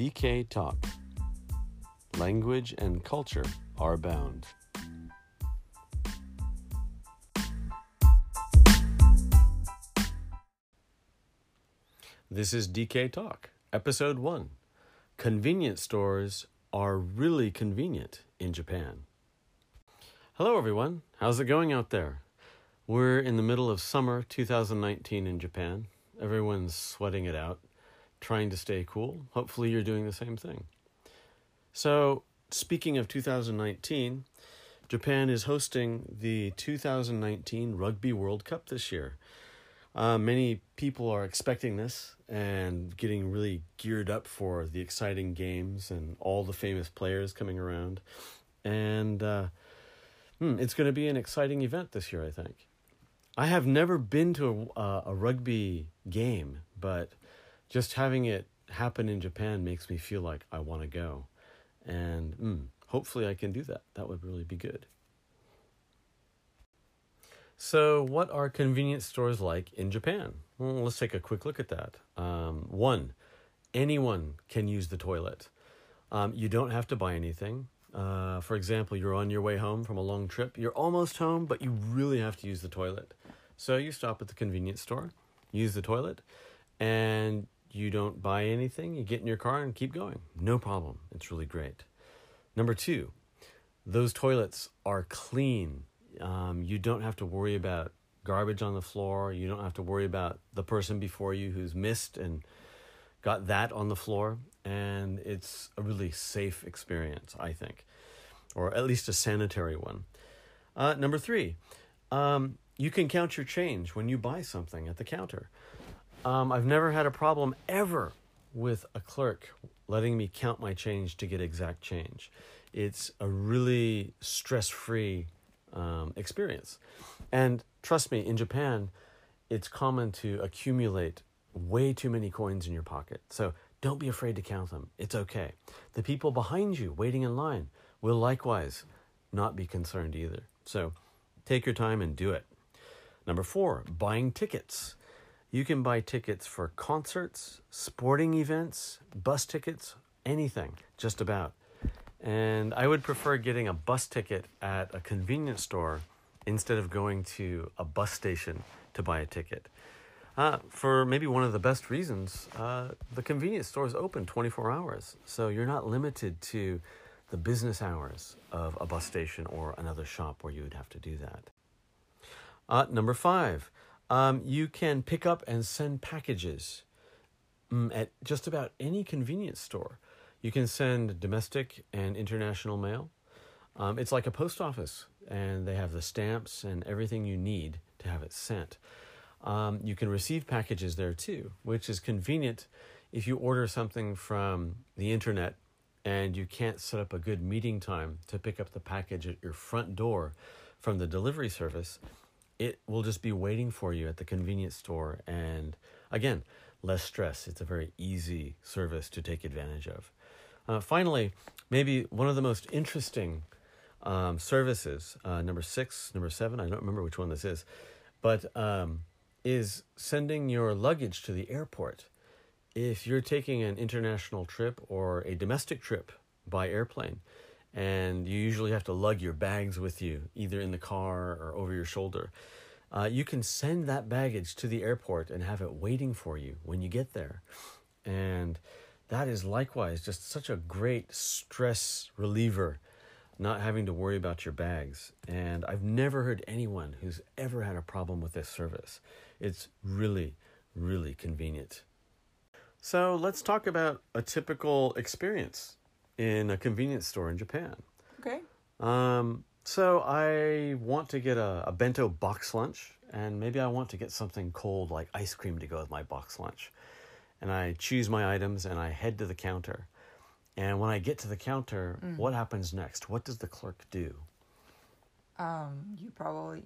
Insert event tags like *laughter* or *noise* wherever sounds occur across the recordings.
DK Talk. Language and culture are bound. This is DK Talk, Episode 1. Convenience stores are really convenient in Japan. Hello, everyone. How's it going out there? We're in the middle of summer 2019 in Japan. Everyone's sweating it out, trying to stay cool. Hopefully, you're doing the same thing. So, speaking of 2019, Japan is hosting the 2019 Rugby World Cup this year. Uh, many people are expecting this and getting really geared up for the exciting games and all the famous players coming around. And uh, hmm, it's going to be an exciting event this year, I think. I have never been to a, a rugby game, but just having it happen in Japan makes me feel like I want to go. And mm, hopefully I can do that. That would really be good. So, what are convenience stores like in Japan? Well, let's take a quick look at that. Um, one, anyone can use the toilet. Um, you don't have to buy anything. Uh, for example, you're on your way home from a long trip. You're almost home, but you really have to use the toilet. So you stop at the convenience store, use the toilet, and you don't buy anything. You get in your car and keep going. No problem. It's really great. Number two, those toilets are clean um, you don't have to worry about garbage on the floor. You don't have to worry about the person before you who's missed and got that on the floor. And it's a really safe experience, I think, or at least a sanitary one. Uh, number three, um, you can count your change when you buy something at the counter. Um, I've never had a problem ever with a clerk letting me count my change to get exact change. It's a really stress free um, experience. And trust me, in Japan, it's common to accumulate way too many coins in your pocket. So don't be afraid to count them. It's okay. The people behind you waiting in line will likewise not be concerned either. So take your time and do it. Number four, buying tickets. You can buy tickets for concerts, sporting events, bus tickets, anything, just about. And I would prefer getting a bus ticket at a convenience store instead of going to a bus station to buy a ticket. Uh, for maybe one of the best reasons, uh, the convenience store is open 24 hours. So you're not limited to the business hours of a bus station or another shop where you would have to do that. Uh, number five, um, you can pick up and send packages mm, at just about any convenience store. You can send domestic and international mail. Um, it's like a post office, and they have the stamps and everything you need to have it sent. Um, you can receive packages there too, which is convenient if you order something from the internet and you can't set up a good meeting time to pick up the package at your front door from the delivery service. It will just be waiting for you at the convenience store. And again, less stress. It's a very easy service to take advantage of. Uh, finally, maybe one of the most interesting um, services, uh, number six, number seven, I don't remember which one this is, but um, is sending your luggage to the airport. If you're taking an international trip or a domestic trip by airplane, and you usually have to lug your bags with you, either in the car or over your shoulder, uh, you can send that baggage to the airport and have it waiting for you when you get there. And that is likewise just such a great stress reliever, not having to worry about your bags. And I've never heard anyone who's ever had a problem with this service. It's really, really convenient. So let's talk about a typical experience in a convenience store in Japan. Okay. Um, so I want to get a, a bento box lunch, and maybe I want to get something cold like ice cream to go with my box lunch and I choose my items and I head to the counter. And when I get to the counter, mm. what happens next? What does the clerk do? Um, you probably,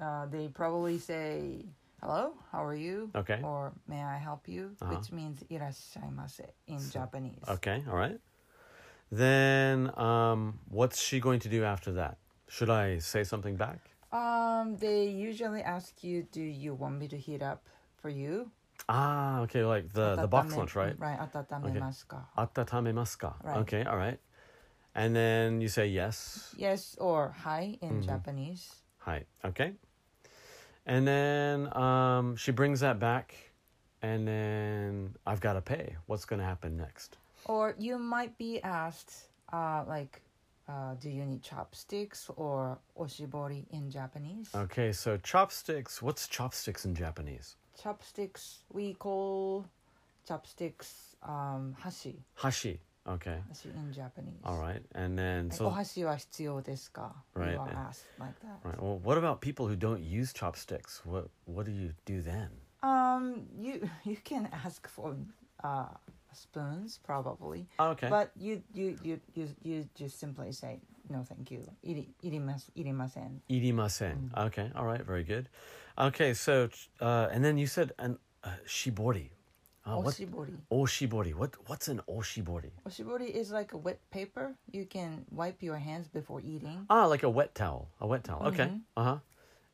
uh, they probably say, "Hello, how are you?" Okay. Or "May I help you?" Uh-huh. Which means "irashaimase" in so, Japanese. Okay, all right. Then, um, what's she going to do after that? Should I say something back? Um, they usually ask you, "Do you want me to heat up for you?" Ah, okay, like the the box lunch, right? Right. Atatame Okay. Atatame Right. Okay. All right. And then you say yes. Yes or hai in mm-hmm. Japanese. Hai. Okay. And then um, she brings that back, and then I've got to pay. What's going to happen next? Or you might be asked, uh, like, uh, do you need chopsticks or oshibori in Japanese? Okay, so chopsticks. What's chopsticks in Japanese? Chopsticks, we call chopsticks um, hashi. Hashi, okay. Hashi in Japanese. All right, and then... Like, so, hashi wa hitsuyo? Right. You are asked like that. Right, well, what about people who don't use chopsticks? What, what do you do then? Um, you, *laughs* you can ask for... Uh, spoons probably, Okay. but you you you you you just simply say no, thank you. Iri irimas irimasen. Irimasen. Mm. Okay. All right. Very good. Okay. So uh, and then you said an uh, shibori. Uh, what Oshibori. oshibori? What what's an oshibori? Oshibori is like a wet paper. You can wipe your hands before eating. Ah, like a wet towel. A wet towel. Okay. Mhm. Uh huh.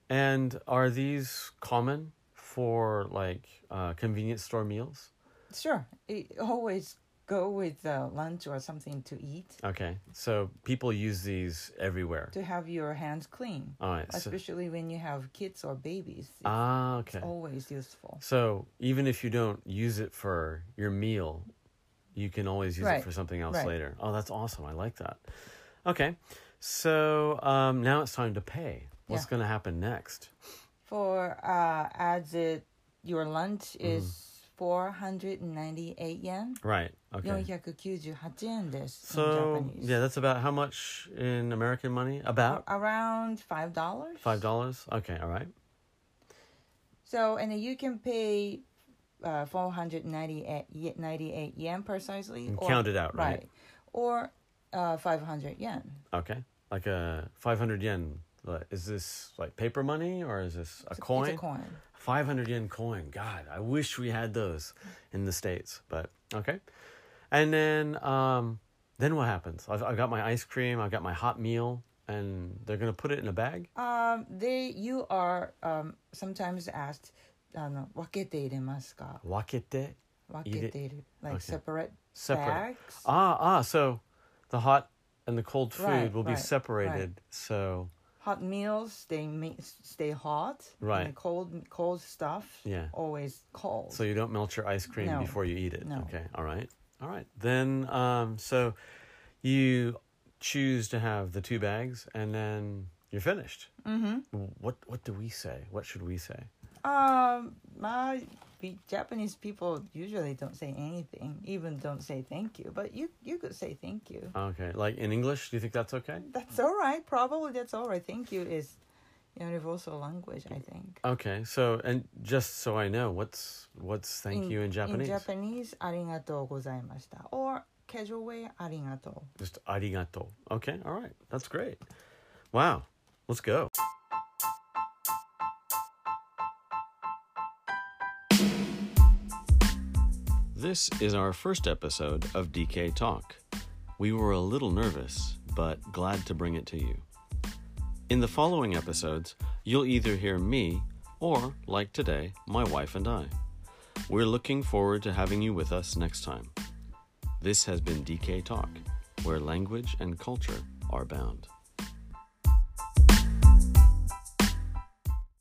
And are these common for like uh, convenience store meals? Sure. It always go with uh, lunch or something to eat. Okay. So people use these everywhere. To have your hands clean. All right. Especially so... when you have kids or babies. It's, ah, okay. It's always useful. So even if you don't use it for your meal, you can always use right. it for something else right. later. Oh, that's awesome. I like that. Okay. So um, now it's time to pay. What's yeah. going to happen next? For uh, as it, your lunch mm-hmm. is. Mm 498 yen. Right. Okay. 498円です。So, yeah, that's about how much in American money? About? Around $5. $5. Okay, all right. So, and you can pay uh, 498 98 yen precisely. And or, count it out, right? Right. Or uh, 500 yen. Okay. Like a 500 yen Like, Is this like paper money or is this a It's coin? It's a coin. 500 yen coin. God, I wish we had those in the States, but okay. And then, um, then what happens? I've, I've got my ice cream, I've got my hot meal, and they're going to put it in a bag? Um, they you are um, sometimes asked あの分けて入れますか Wakete? 分けている like Okay. separate Separate. bags. Ah, ah, so the hot and the cold food Right, will be right, separated. So, Hot meals stay stay hot. Right. And cold cold stuff yeah. always cold. So you don't melt your ice cream No. before you eat it. No. Okay. All right. All right. Then, um, so you choose to have the two bags, and then you're finished. mm-hmm. What What do we say? What should we say? Um, my Japanese people usually don't say anything, even don't say thank you. But you you could say thank you. Okay, like in English, do you think that's okay? That's all right. Probably that's all right. Thank you is universal language, I think. Okay, so and just so I know, what's what's thank in, you in Japanese? In Japanese, arigato gozaimashita, or casual way, arigato. Just arigato. Okay, all right, that's great. Wow, let's go. This is our first episode of DK Talk. We were a little nervous, but glad to bring it to you. In the following episodes, you'll either hear me or, like today, my wife and I. We're looking forward to having you with us next time. This has been DK Talk, where language and culture are bound.